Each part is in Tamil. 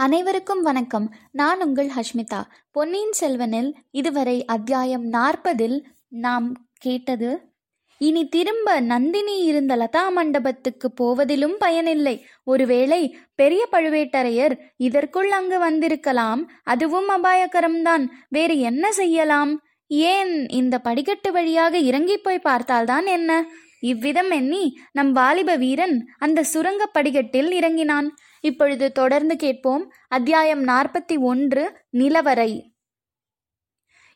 அனைவருக்கும் வணக்கம். நான் உங்கள் ஹஷ்மிதா. பொன்னியின் செல்வனில் இதுவரை அத்தியாயம் நாற்பதில் நாம் கேட்டது இனி திரும்ப நந்தினி இருந்த லதா மண்டபத்துக்கு போவதிலும் பயனில்லை. ஒருவேளை பெரிய பழுவேட்டரையர் இதற்குள் அங்கு வந்திருக்கலாம். அதுவும் அபாயகரம்தான். வேறு என்ன செய்யலாம்? ஏன் இந்த படிக்கட்டு வழியாக இறங்கி போய் பார்த்தால்தான் என்ன? இவ்விதம் எண்ணி நம் வாலிப வீரன் அந்த சுரங்க படிகட்டில் இறங்கினான். இப்பொழுது தொடர்ந்து கேட்போம் அத்தியாயம் நாற்பத்தி ஒன்று நிலவரை.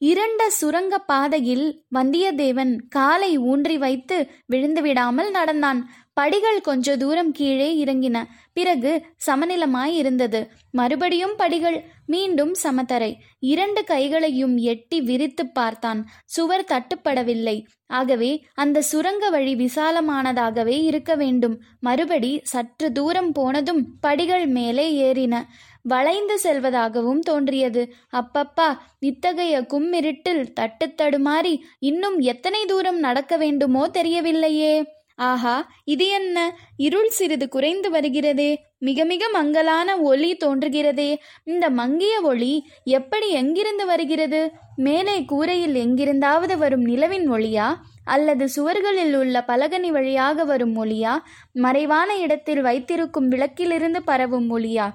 இரண்ட சுரங்க பாதையில் வந்தியத்தேவன் காலை ஊன்றி வைத்து விழுந்து விடாமல் நடந்தான். படிகள் கொஞ்ச தூரம் கீழே இறங்கின. பிறகு சமநிலமாய் இருந்தது. மறுபடியும் படிகள் மீண்டும் சமதரை. இரண்டு கைகளையும் எட்டி விரித்து பார்த்தான். சுவர் தட்டுப்படவில்லை. ஆகவே அந்த சுரங்க வழி விசாலமானதாகவே இருக்க வேண்டும். மறுபடி சற்று தூரம் போனதும் படிகள் மேலே ஏறின. வளைந்து செல்வதாகவும் தோன்றியது. அப்பப்பா இத்தகைய கும்மிருட்டில் தட்டு தடுமாறி இன்னும் எத்தனை தூரம் நடக்க வேண்டுமோ தெரியவில்லையே. ஆஹா இது என்ன? இருள் சிறிது குறைந்து வருகிறதே. மிக மிக மங்கலான ஒளி தோன்றுகிறதே. இந்த மங்கிய ஒளி எப்படி எங்கிருந்து வருகிறது? மேலே கூரையில் எங்கிருந்தாவது வரும் நிலவின் ஒளியா? அல்லது சுவர்களில் உள்ள பலகனி வழியாக வரும் ஒளியா? மறைவான இடத்தில் வைத்திருக்கும் விளக்கிலிருந்து பரவும் ஒளியா?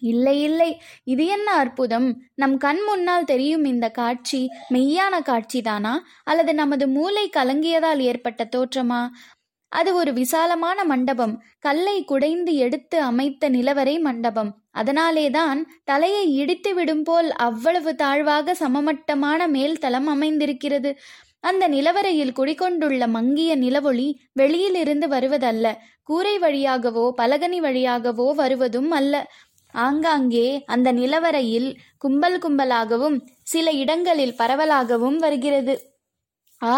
இல்லை இல்லை. இது என்ன அற்புதம்? நம் கண் முன்னால் தெரியும் இந்த காட்சி மெய்யான காட்சிதானா? அல்லது நமது மூளை கலங்கியதால் ஏற்பட்ட தோற்றமா? அது ஒரு விசாலமான மண்டபம். கல்லை குடைந்து எடுத்து அமைத்த நிலவரை மண்டபம். அதனாலேதான் தலையை இடித்து விடும் போல் அவ்வளவு தாழ்வாக சமமட்டமான மேல்தளம் அமைந்திருக்கிறது. அந்த நிலவரையில் குடிகொண்டுள்ள மங்கிய நிலவொளி வெளியிலிருந்து வருவதல்ல. கூரை வழியாகவோ பலகனி வழியாகவோ வருவதும் அல்ல. ஆங்காங்கே அந்த நிலவரையில் கும்பல் கும்பலாகவும் சில இடங்களில் பரவலாகவும் வருகிறது. ஆ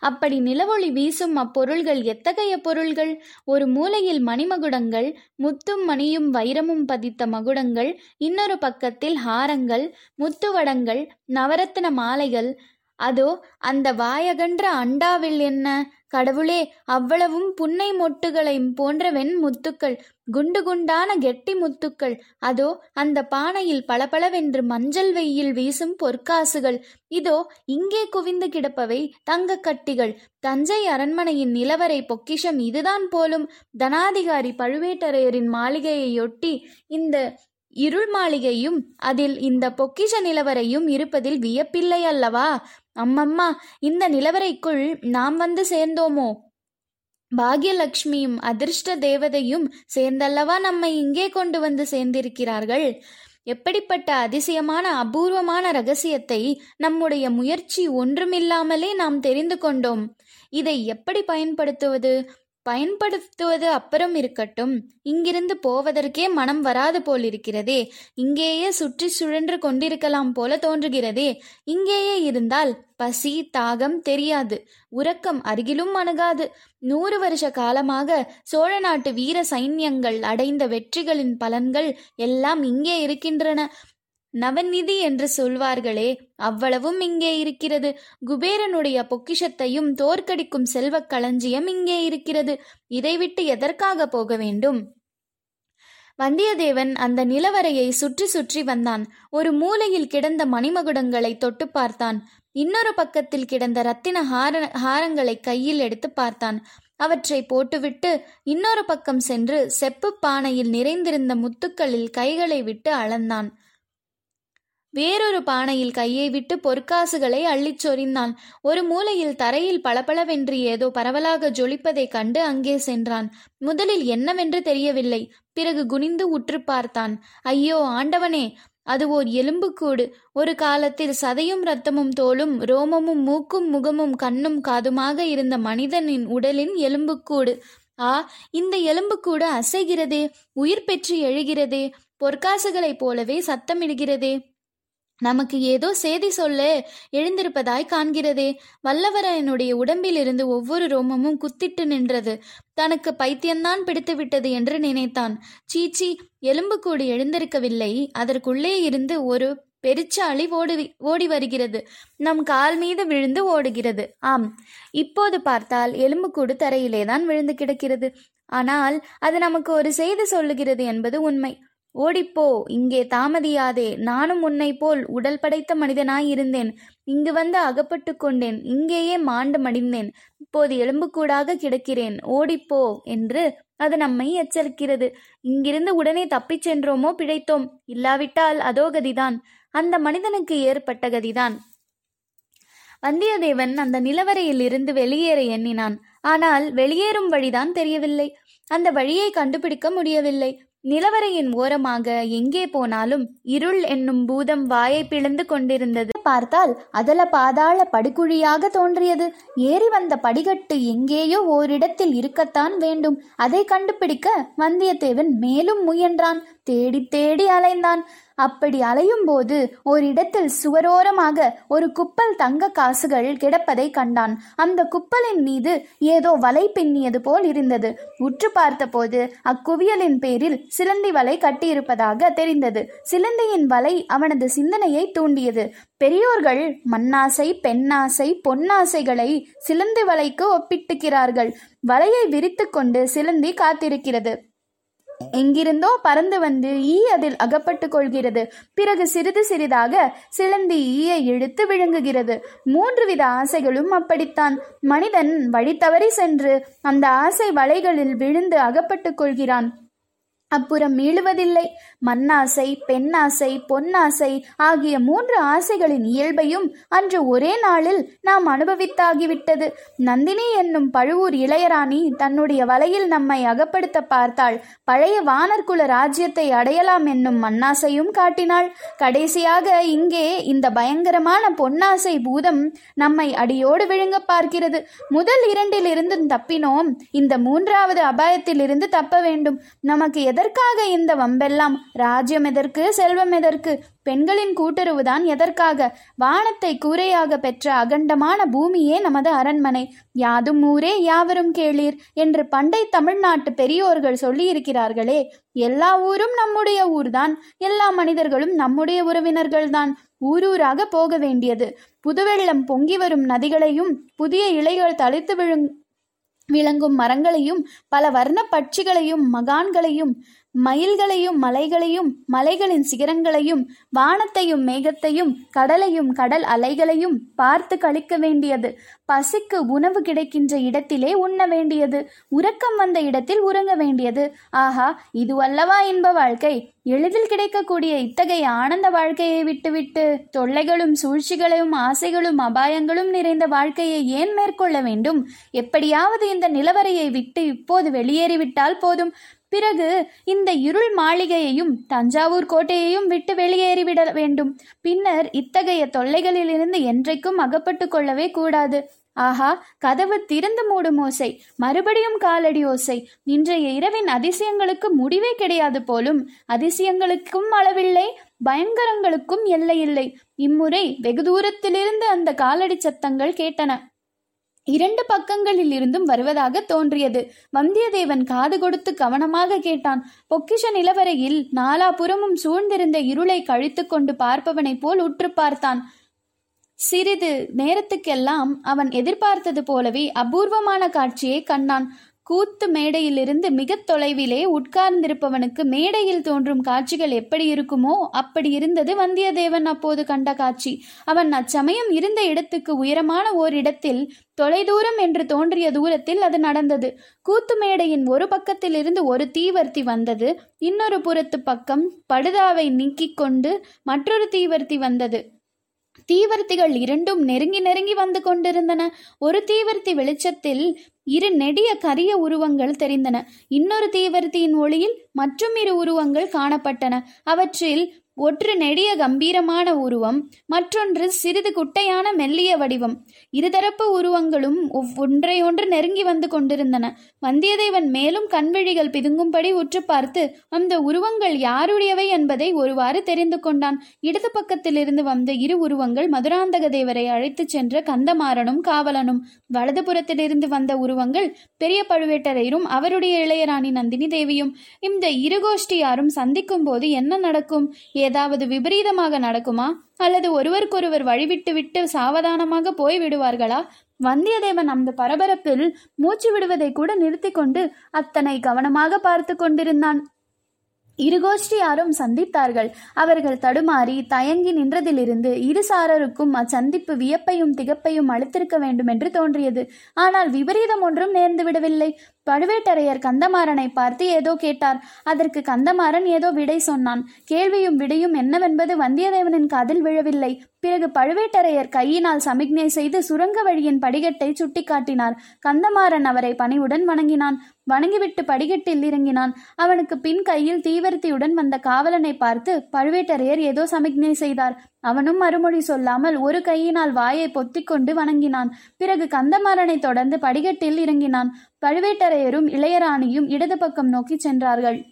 அப்படி நிலவொளி வீசும் அப்பொருள்கள் எத்தகைய பொருள்கள்? ஒரு மூலையில் மணிமகுடங்கள் முத்தும் மணியும் வைரமும் பதித்த மகுடங்கள் இன்னொரு பக்கத்தில் ஹாரங்கள் முத்துவடங்கள் நவரத்ன மாலைகள் அதோ அந்த வாயகன்ற அண்டாவில் என்ன? கடவுளே அவ்வளவும் புன்னை மொட்டுகளை போன்ற வெண் முத்துக்கள் குண்டு குண்டான கெட்டி முத்துக்கள். அதோ அந்த பானையில் பளபளவென்று மஞ்சள் வெயில் வீசும் பொற்காசுகள். இதோ இங்கே குவிந்து கிடப்பவை தங்க கட்டிகள். தஞ்சை அரண்மனையின் நிலவரை பொக்கிஷம் இதுதான் போலும். தனாதிகாரி பழுவேட்டரையரின் மாளிகையையொட்டி இந்த இருள் மாளிகையும் அதில் இந்த பொக்கிஷ நிலவரையும் இருப்பதில் வியப்பில்லை அல்லவா? அம்மம்மா இந்த நிலவரைக்குள் நாம் வந்து சேர்ந்தோமோ? பாகியலட்சுமியும் அதிர்ஷ்ட தேவதையும் சேர்ந்தல்லவா நம்மை இங்கே கொண்டு வந்து சேர்ந்திருக்கிறார்கள்? எப்படிப்பட்ட அதிசயமான அபூர்வமான ரகசியத்தை நம்முடைய முயற்சி ஒன்றுமில்லாமலே நாம் தெரிந்து கொண்டோம். இதை எப்படி பயன்படுத்துவது? பயன்படுத்துவது அப்புறம் இருக்கட்டும். இங்கிருந்து போவதற்கே மனம் வராது போலிருக்கிறதே. இங்கேயே சுற்றி சுழன்று கொண்டிருக்கலாம் போல தோன்றுகிறதே. இங்கேயே இருந்தால் பசி தாகம் தெரியாது. உறக்கம் அருகிலும் அணுகாது. நூறு வருஷ காலமாக சோழ நாட்டு வீர சைன்யங்கள் அடைந்த வெற்றிகளின் பலன்கள் எல்லாம் இங்கே இருக்கின்றன. நவநிதி என்று சொல்வார்களே அவ்வளவும் இங்கே இருக்கிறது. குபேரனுடைய பொக்கிஷத்தையும் தோற்கடிக்கும் செல்வக் களஞ்சியம் இங்கே இருக்கிறது. இதை விட்டு எதற்காக போக வேண்டும்? வந்தியத்தேவன் அந்த நிலவரையை சுற்றி சுற்றி வந்தான். ஒரு மூலையில் கிடந்த மணிமகுடங்களை தொட்டு பார்த்தான். இன்னொரு பக்கத்தில் கிடந்த ரத்தின ஹார ஹாரங்களை கையில் எடுத்து பார்த்தான். அவற்றை போட்டுவிட்டு இன்னொரு பக்கம் சென்று செப்பு பானையில் நிறைந்திருந்த முத்துக்களில் கைகளை விட்டு அளந்தான். வேறொரு பானையில் கையை விட்டு பொற்காசுகளை அள்ளிச் சொரிந்தான். ஒரு மூலையில் தரையில் பளபளவென்று ஏதோ பரவலாக ஜொலிப்பதைக் கண்டு அங்கே சென்றான். முதலில் என்னவென்று தெரியவில்லை. பிறகு குனிந்து உற்று பார்த்தான். ஐயோ ஆண்டவனே! அது ஓர் எலும்புக்கூடு ஒரு காலத்தில் சதையும் இரத்தமும் தோலும் ரோமமும் மூக்கும் முகமும் கண்ணும் காதுமாக இருந்த மனிதனின் உடலின் எலும்புக்கூடு ஆ இந்த எலும்புக்கூடு அசைகிறதே? உயிர் பெற்று எழுகிறதே? பொற்காசுகளைப் போலவே சத்தமிடுகிறதே? நமக்கு ஏதோ செய்தி சொல்ல எழுந்திருப்பதாய் காண்கிறதே. வல்லவரையனுடைய உடம்பிலிருந்து ஒவ்வொரு ரோமமும் குத்திட்டு நின்றது. தனக்கு பைத்தியம்தான் பிடித்து விட்டது என்று நினைத்தான். சீச்சி எலும்புக்கூடு எழுந்திருக்கவில்லை. அதற்குள்ளே இருந்து ஒரு பெருச்சாளி ஓடி ஓடி வருகிறது. நம் கால் மீது விழுந்து ஓடுகிறது. ஆம். இப்போது பார்த்தால் எலும்புக்கூடு தரையிலே தான் விழுந்து கிடக்கிறது. ஆனால் அது நமக்கு ஒரு செய்தி சொல்லுகிறது என்பது உண்மை. ஓடிப்போ இங்கே தாமதியாதே நானும் உன்னை போல் உடல் படைத்த மனிதனாய் இருந்தேன் இங்கு வந்து அகப்பட்டு கொண்டேன் இங்கேயே மாண்டு மடிந்தேன். இப்போது எலும்புக்கூடாக கிடக்கிறேன் ஓடிப்போ என்று அது நம்மை எச்சரிக்கிறது. இங்கிருந்து உடனே தப்பிச் சென்றோமோ பிழைத்தோம் இல்லாவிட்டால் அதோ கதிதான். அந்த மனிதனுக்கு ஏற்பட்ட கதிதான். வந்தியத்தேவன் அந்த நிலவரையில் இருந்து வெளியேற எண்ணினான். ஆனால் வெளியேறும் வழிதான் தெரியவில்லை. அந்த வழியை கண்டுபிடிக்க முடியவில்லை. நிலவரையின் ஓரமாக எங்கே போனாலும் இருள் என்னும் பூதம் வாயை பிளந்து கொண்டிருந்தது. பார்த்தால் அதல பாதாள படுகுழியாக தோன்றியது. ஏறி வந்த படிகட்டு எங்கேயோ ஓரிடத்தில் இருக்கத்தான் வேண்டும். அதை கண்டுபிடிக்க வந்தியத்தேவன் மேலும் முயன்றான். தேடி தேடி அலைந்தான். அப்படி அலையும் போது ஓரிடத்தில் சுவரோரமாக ஒரு குப்பல் தங்க காசுகள் கிடப்பதை கண்டான். அந்த குப்பலின் மீது ஏதோ வலை பின்னியது போல் இருந்தது. உற்று பார்த்தபோது அக்குவியலின் பேரில் சிலந்தி வலை கட்டியிருப்பதாக தெரிந்தது. சிலந்தியின் வலை அவனது சிந்தனையை தூண்டியது. பெரியோர்கள் மண்ணாசை பெண்ணாசை பொன்னாசைகளை சிலந்தி வலைக்கு ஒப்பிட்டுக்கிறார்கள். வலையை விரித்து கொண்டு சிலந்தி காத்திருக்கிறது. எங்கிருந்தோ பறந்து வந்து ஈ அதில் அகப்பட்டு கொள்கிறது. பிறகு சிறிது சிறிதாக சிலந்தி ஈயை இழுத்து விழுங்குகிறது. மூன்று வித ஆசைகளும் அப்படித்தான். மனிதன் வழி தவறி சென்று அந்த ஆசை வலைகளில் விழுந்து அகப்பட்டு கொள்கிறான். அப்புறம் மீளுவதில்லை. மண்ணாசை பெண்ணாசை பொன்னாசை ஆகிய மூன்று ஆசைகளின் இயல்பையும் அன்று ஒரே நாளில் நாம் அனுபவித்தாகிவிட்டது. நந்தினி என்னும் பழுவூர் இளையராணி தன்னுடைய வலையில் நம்மை அகப்படுத்த பார்த்தாள். பழைய வானர்குல ராஜ்யத்தை அடையலாம் என்னும் மண்ணாசையும் காட்டினாள். கடைசியாக இங்கே இந்த பயங்கரமான பொன்னாசை பூதம் நம்மை அடியோடு விழுங்க பார்க்கிறது. முதல் இரண்டிலிருந்து தப்பினோம். இந்த மூன்றாவது அபாயத்திலிருந்து தப்ப வேண்டும். நமக்கு எதற்காக இந்த வம்பெல்லாம்? ராஜ்யம் எதற்கு? செல்வம் எதற்கு? பெண்களின் கூட்டுறவுதான் எதற்காக? வானத்தை கூரையாக பெற்ற அகண்டமான பூமியே நமது அரண்மனை. யாதும் ஊரே யாவரும் கேளீர் என்று பண்டை தமிழ்நாட்டு பெரியோர்கள் சொல்லியிருக்கிறார்களே. எல்லா ஊரும் நம்முடைய ஊர்தான். எல்லா மனிதர்களும் நம்முடைய உறவினர்கள்தான். ஊரூராக போக வேண்டியது. புதுவெள்ளம் பொங்கி வரும் நதிகளையும் புதிய இலைகள் தளித்து விழுங் விளங்கும் மரங்களையும் பல வர்ண பட்சிகளையும் மகான்களையும் மயில்களையும் மலைகளையும் மலைகளின் சிகரங்களையும் வானத்தையும் மேகத்தையும் கடலையும் கடல் அலைகளையும் பார்த்து கழிக்க வேண்டியது. பசிக்கு உணவு கிடைக்கின்ற இடத்திலே உண்ண வேண்டியது. உறக்கம் வந்த இடத்தில் உறங்க வேண்டியது. ஆஹா இது அல்லவா இன்ப வாழ்க்கை. எளிதில் கிடைக்கக்கூடிய இத்தகைய ஆனந்த வாழ்க்கையை விட்டுவிட்டு தொல்லைகளும் சூழ்ச்சிகளும் ஆசைகளும் அபாயங்களும் நிறைந்த வாழ்க்கையை ஏன் மேற்கொள்ள வேண்டும்? எப்படியாவது இந்த நிலவரையை விட்டு இப்போது வெளியேறிவிட்டால் போதும். பிறகு இந்த இருள் மாளிகையையும் தஞ்சாவூர் கோட்டையையும் விட்டு வெளியேறிவிட வேண்டும். பின்னர் இத்தகைய தொல்லைகளிலிருந்து என்றைக்கும் அகப்பட்டு கொள்ளவே கூடாது. ஆஹா கதவு திறந்து மூடும் ஓசை மறுபடியும் காலடி ஓசை. இன்றைய இரவின் அதிசயங்களுக்கு முடிவே கிடையாது போலும் அதிசயங்களுக்கும் அளவில்லை பயங்கரங்களுக்கும் எல்லையில்லை இம்முறை வெகு தூரத்திலிருந்து அந்த காலடி சத்தங்கள் கேட்டன. இரண்டு பக்கங்களில் இருந்தும் வருவதாக தோன்றியது. வந்தியத்தேவன் காது கொடுத்து கவனமாக கேட்டான். பொக்கிஷ நிலவரையில் நாலாபுறமும் சூழ்ந்திருந்த இருளை கழித்து கொண்டு பார்ப்பவனைப் போல் உற்று பார்த்தான். சிறிது நேரத்துக்கெல்லாம் அவன் எதிர்பார்த்தது போலவே அபூர்வமான காட்சியை கண்டான். கூத்து மேடையிலிருந்து மிக தொலைவிலே உட்கார்ந்திருப்பவனுக்கு மேடையில் தோன்றும் காட்சிகள் எப்படி இருக்குமோ அப்படி இருந்தது வந்தியத்தேவன் அப்போது கண்ட காட்சி. அவன் அச்சமயம் இருந்த இடத்துக்கு உயரமான ஓரிடத்தில் தொலைதூரம் என்று தோன்றிய தூரத்தில் அது நடந்தது. கூத்து மேடையின் ஒரு பக்கத்திலிருந்து ஒரு தீவர்த்தி வந்தது. இன்னொரு புறத்து பக்கம் படுதாவை நீக்கிக் கொண்டு மற்றொரு தீவர்த்தி வந்தது. தீவர்த்திகள் இரண்டும் நெருங்கி நெருங்கி வந்து கொண்டிருந்தன. ஒரு தீவர்த்தி வெளிச்சத்தில் இரு நெடிய கரிய உருவங்கள் தெரிந்தன. இன்னொரு தீவர்த்தியின் ஒளியில் மற்றும் இரு உருவங்கள் காணப்பட்டன. அவற்றில் ஒன்று நெடிய கம்பீரமான உருவம் மற்றொன்று சிறிது குட்டையான மெல்லிய வடிவம். இருதரப்பு உருவங்களும் ஒன்றையொன்று நெருங்கி வந்து கொண்டிருந்தன. வந்தியத்தேவன் மேலும் கண்விழிகள் பிதுங்கும்படி உற்று பார்த்து அந்த உருவங்கள் யாருடையவை என்பதை ஒருவாறு தெரிந்து கொண்டான். இடது பக்கத்திலிருந்து வந்த இரு உருவங்கள் மதுராந்தக தேவரை அழைத்துச் சென்ற கந்தமாறனும் காவலனும். வலது புறத்திலிருந்து வந்த உருவங்கள் பெரிய பழுவேட்டரையரும் அவருடைய இளையராணி நந்தினி தேவியும். இந்த இரு கோஷ்டியாரும் சந்திக்கும் போது என்ன நடக்கும்? ஏதாவது விபரீதமாக நடக்குமா? அல்லது ஒருவருக்கொருவர் வழிவிட்டு விட்டு சாவதானமாக போய் விடுவார்களா வந்தியத்தேவன் அந்த பரபரப்பில் மூச்சு விடுவதை கூட நிறுத்தி கொண்டு அத்தனை கவனமாக பார்த்து கொண்டிருந்தான். இருகோஷ்டியாரும் சந்தித்தார்கள். அவர்கள் தடுமாறி தயங்கி நின்றதிலிருந்து இரு சாரருக்கும் அச்சந்திப்பு வியப்பையும் திகப்பையும் அளித்திருக்க வேண்டும் என்று தோன்றியது. ஆனால் விபரீதம் ஒன்றும் நேர்ந்து விடவில்லை. பழுவேட்டரையர் கந்தமாறனை பார்த்து ஏதோ கேட்டார். அதற்கு கந்தமாறன் ஏதோ விடை சொன்னான். கேள்வியும் விடையும் என்னவென்பது வந்தியத்தேவனின் காதில் விழவில்லை. பிறகு பழுவேட்டரையர் கையினால் சமிக்ஞை செய்து சுரங்க வழியின் படிகட்டை சுட்டிக்காட்டினார். கந்தமாறன் அவரை பணிவுடன் வணங்கினான். வணங்கிவிட்டு படிக்கட்டில் இறங்கினான். அவனுக்கு பின் கையில் தீவர்த்தியுடன் வந்த காவலனை பார்த்து பழுவேட்டரையர் ஏதோ சமிக்ஞை செய்தார். அவனும் மறுமொழி சொல்லாமல் ஒரு கையினால் வாயை பொத்திக்கொண்டு வணங்கினான். பிறகு கந்தமாறனை தொடர்ந்து படிக்கட்டில் இறங்கினான். பழுவேட்டரையரும் இளையராணியும் இடது பக்கம் நோக்கி சென்றார்கள்.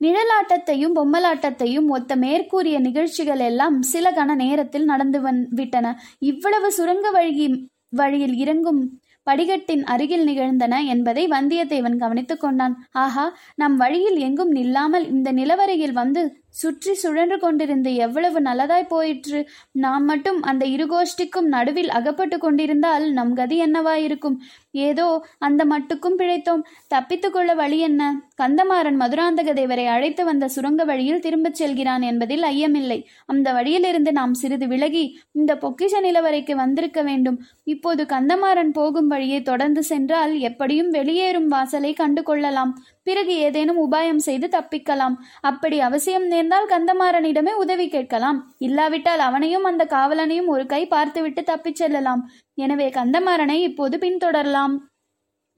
நிழலாட்டத்தையும் பொம்மலாட்டத்தையும் ஒத்த மேற்கூறிய நிகழ்ச்சிகள் எல்லாம் சில கண நேரத்தில் நடந்து வந் விட்டன. இவ்வளவு சுரங்க வழி வழியில் இறங்கும் படிகட்டின் அருகில் நிகழ்ந்தன என்பதை வந்தியத்தேவன் கவனித்துக் கொண்டான். ஆஹா நம் வழியில் எங்கும் நில்லாமல் இந்த நிலவரையில் வந்து சுற்றி சுழன்று கொண்டிருந்து எவ்வளவு நல்லதாய் போயிற்று. நாம் மட்டும் அந்த இருகோஷ்டிக்கும் நடுவில் அகப்பட்டு கொண்டிருந்தால் நம் கதி என்னவாயிருக்கும்? ஏதோ அந்த மட்டுக்கும் பிழைத்தோம். தப்பித்துக்கொள்ள வழி என்ன? கந்தமாறன் மதுராந்தக தேவரை அழைத்து வந்த சுரங்க வழியில் திரும்பச் செல்கிறான் என்பதில் ஐயமில்லை. அந்த வழியிலிருந்து நாம் சிறிது விலகி இந்த பொக்கிஷ நிலவரைக்கு வந்திருக்க வேண்டும். இப்போது கந்தமாறன் போகும் வழியை தொடர்ந்து சென்றால் எப்படியும் வெளியேறும் வாசலை கண்டு கொள்ளலாம் பிறகு ஏதேனும் உபாயம் செய்து தப்பிக்கலாம். அப்படி அவசியம் நேர்ந்தால் கந்தமாறனிடமே உதவி கேட்கலாம். இல்லாவிட்டால் அவனையும் அந்த காவலனையும் ஒரு கை பார்த்துவிட்டு தப்பிச் செல்லலாம். எனவே கந்தமாறனை இப்போது பின்தொடரலாம்.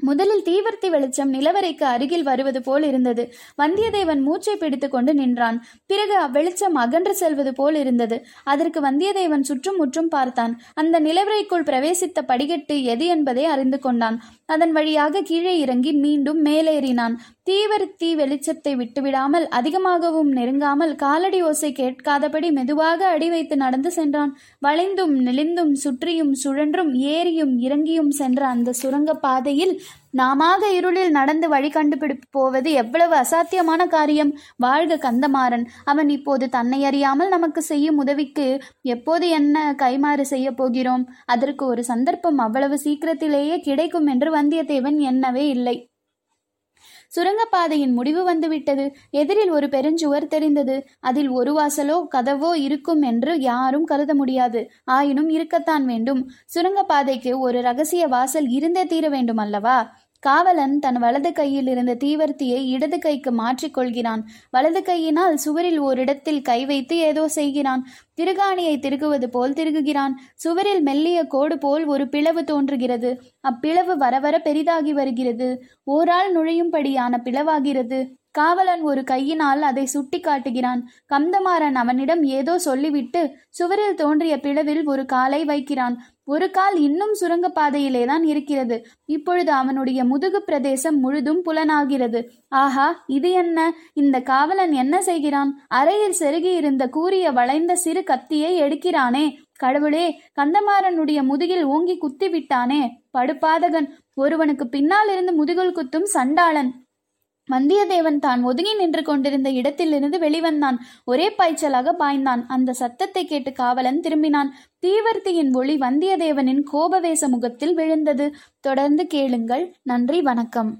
முதலில் தீவர்த்தி வெளிச்சம் நிலவரைக்கு அருகில் வருவது போல் இருந்தது. வந்தியத்தேவன் மூச்சை பிடித்து கொண்டு நின்றான். பிறகு அவ்வெளிச்சம் அகன்று செல்வது போல் இருந்தது. அதற்கு வந்தியத்தேவன் சுற்றும் முற்றும் பார்த்தான். அந்த நிலவரைக்குள் பிரவேசித்த படிக்கட்டு எது என்பதை அறிந்து கொண்டான். அதன் வழியாக கீழே இறங்கி மீண்டும் மேலேறினான். தீவர்த்தி வெளிச்சத்தை விட்டுவிடாமல் அதிகமாகவும் நெருங்காமல் காலடி ஓசை கேட்காதபடி மெதுவாக அடி வைத்து நடந்து சென்றான். வளைந்தும் நெளிந்தும் சுற்றியும் சுழன்றும் ஏறியும் இறங்கியும் சென்ற அந்த சுரங்க பாதையில் நாமாக இருளில் நடந்து வழி கண்டுபிடிப்பு போவது எவ்வளவு அசாத்தியமான காரியம். வாழ்க கந்தமாறன். அவன் இப்போது தன்னை அறியாமல் நமக்கு செய்யும் உதவிக்கு எப்போது என்ன கைமாறு செய்ய போகிறோம்? அதற்கு ஒரு சந்தர்ப்பம் அவ்வளவு சீக்கிரத்திலேயே கிடைக்கும் என்று வந்தியத்தேவன் எண்ணவே இல்லை. சுரங்கப்பாதையின் முடிவு வந்துவிட்டது. எதிரில் ஒரு பெருஞ்சுவர் தெரிந்தது. அதில் ஒரு வாசலோ கதவோ இருக்கும் என்று யாரும் கருத முடியாது. ஆயினும் இருக்கத்தான் வேண்டும். சுரங்கப்பாதைக்கு ஒரு ரகசிய வாசல் இருந்தே தீர வேண்டும் அல்லவா காவலன் தன் வலது கையில் இருந்த தீவர்த்தியை இடது கைக்கு மாற்றிக்கொள்கிறான் வலது கையினால் சுவரில் ஓரிடத்தில் கை வைத்து ஏதோ செய்கிறான். திருகாணியை திருகுவது போல் திருகுகிறான். சுவரில் மெல்லிய கோடு போல் ஒரு பிளவு தோன்றுகிறது. அப்பிளவு வர வர பெரிதாகி வருகிறது. ஓரால் நுழையும்படியான பிளவாகிறது. காவலன் ஒரு கையினால் அதை சுட்டி காட்டுகிறான். கந்தமாறன் அவனிடம் ஏதோ சொல்லிவிட்டு சுவரில் தோன்றிய பிளவில் ஒரு காலை வைக்கிறான். ஒரு கால் இன்னும் சுரங்கப்பாதையிலே தான் இருக்கிறது. இப்பொழுது அவனுடைய முதுகு பிரதேசம் முழுதும் புலனாகிறது. ஆஹா இது என்ன? இந்த காவலன் என்ன செய்கிறான்? அறையில் செருகி இருந்த கூறிய வளைந்த சிறு கத்தியை எடுக்கிறானே. கடவுளே கந்தமாறனுடைய முதுகில் ஓங்கி குத்தி விட்டானே படுபாதகன் ஒருவனுக்கு பின்னால் இருந்து முதுகில் குத்தும் சண்டாளன். வந்தியத்தேவன் தான் ஒதுங்கி நின்று கொண்டிருந்த இடத்திலிருந்து வெளிவந்தான். ஒரே பாய்ச்சலாக பாய்ந்தான். அந்த சத்தத்தை கேட்டு காவலன் திரும்பினான். தீவர்த்தியின் ஒளி வந்தியத்தேவனின் கோபவேச முகத்தில் விழுந்தது. தொடர்ந்து கேளுங்கள். நன்றி வணக்கம்.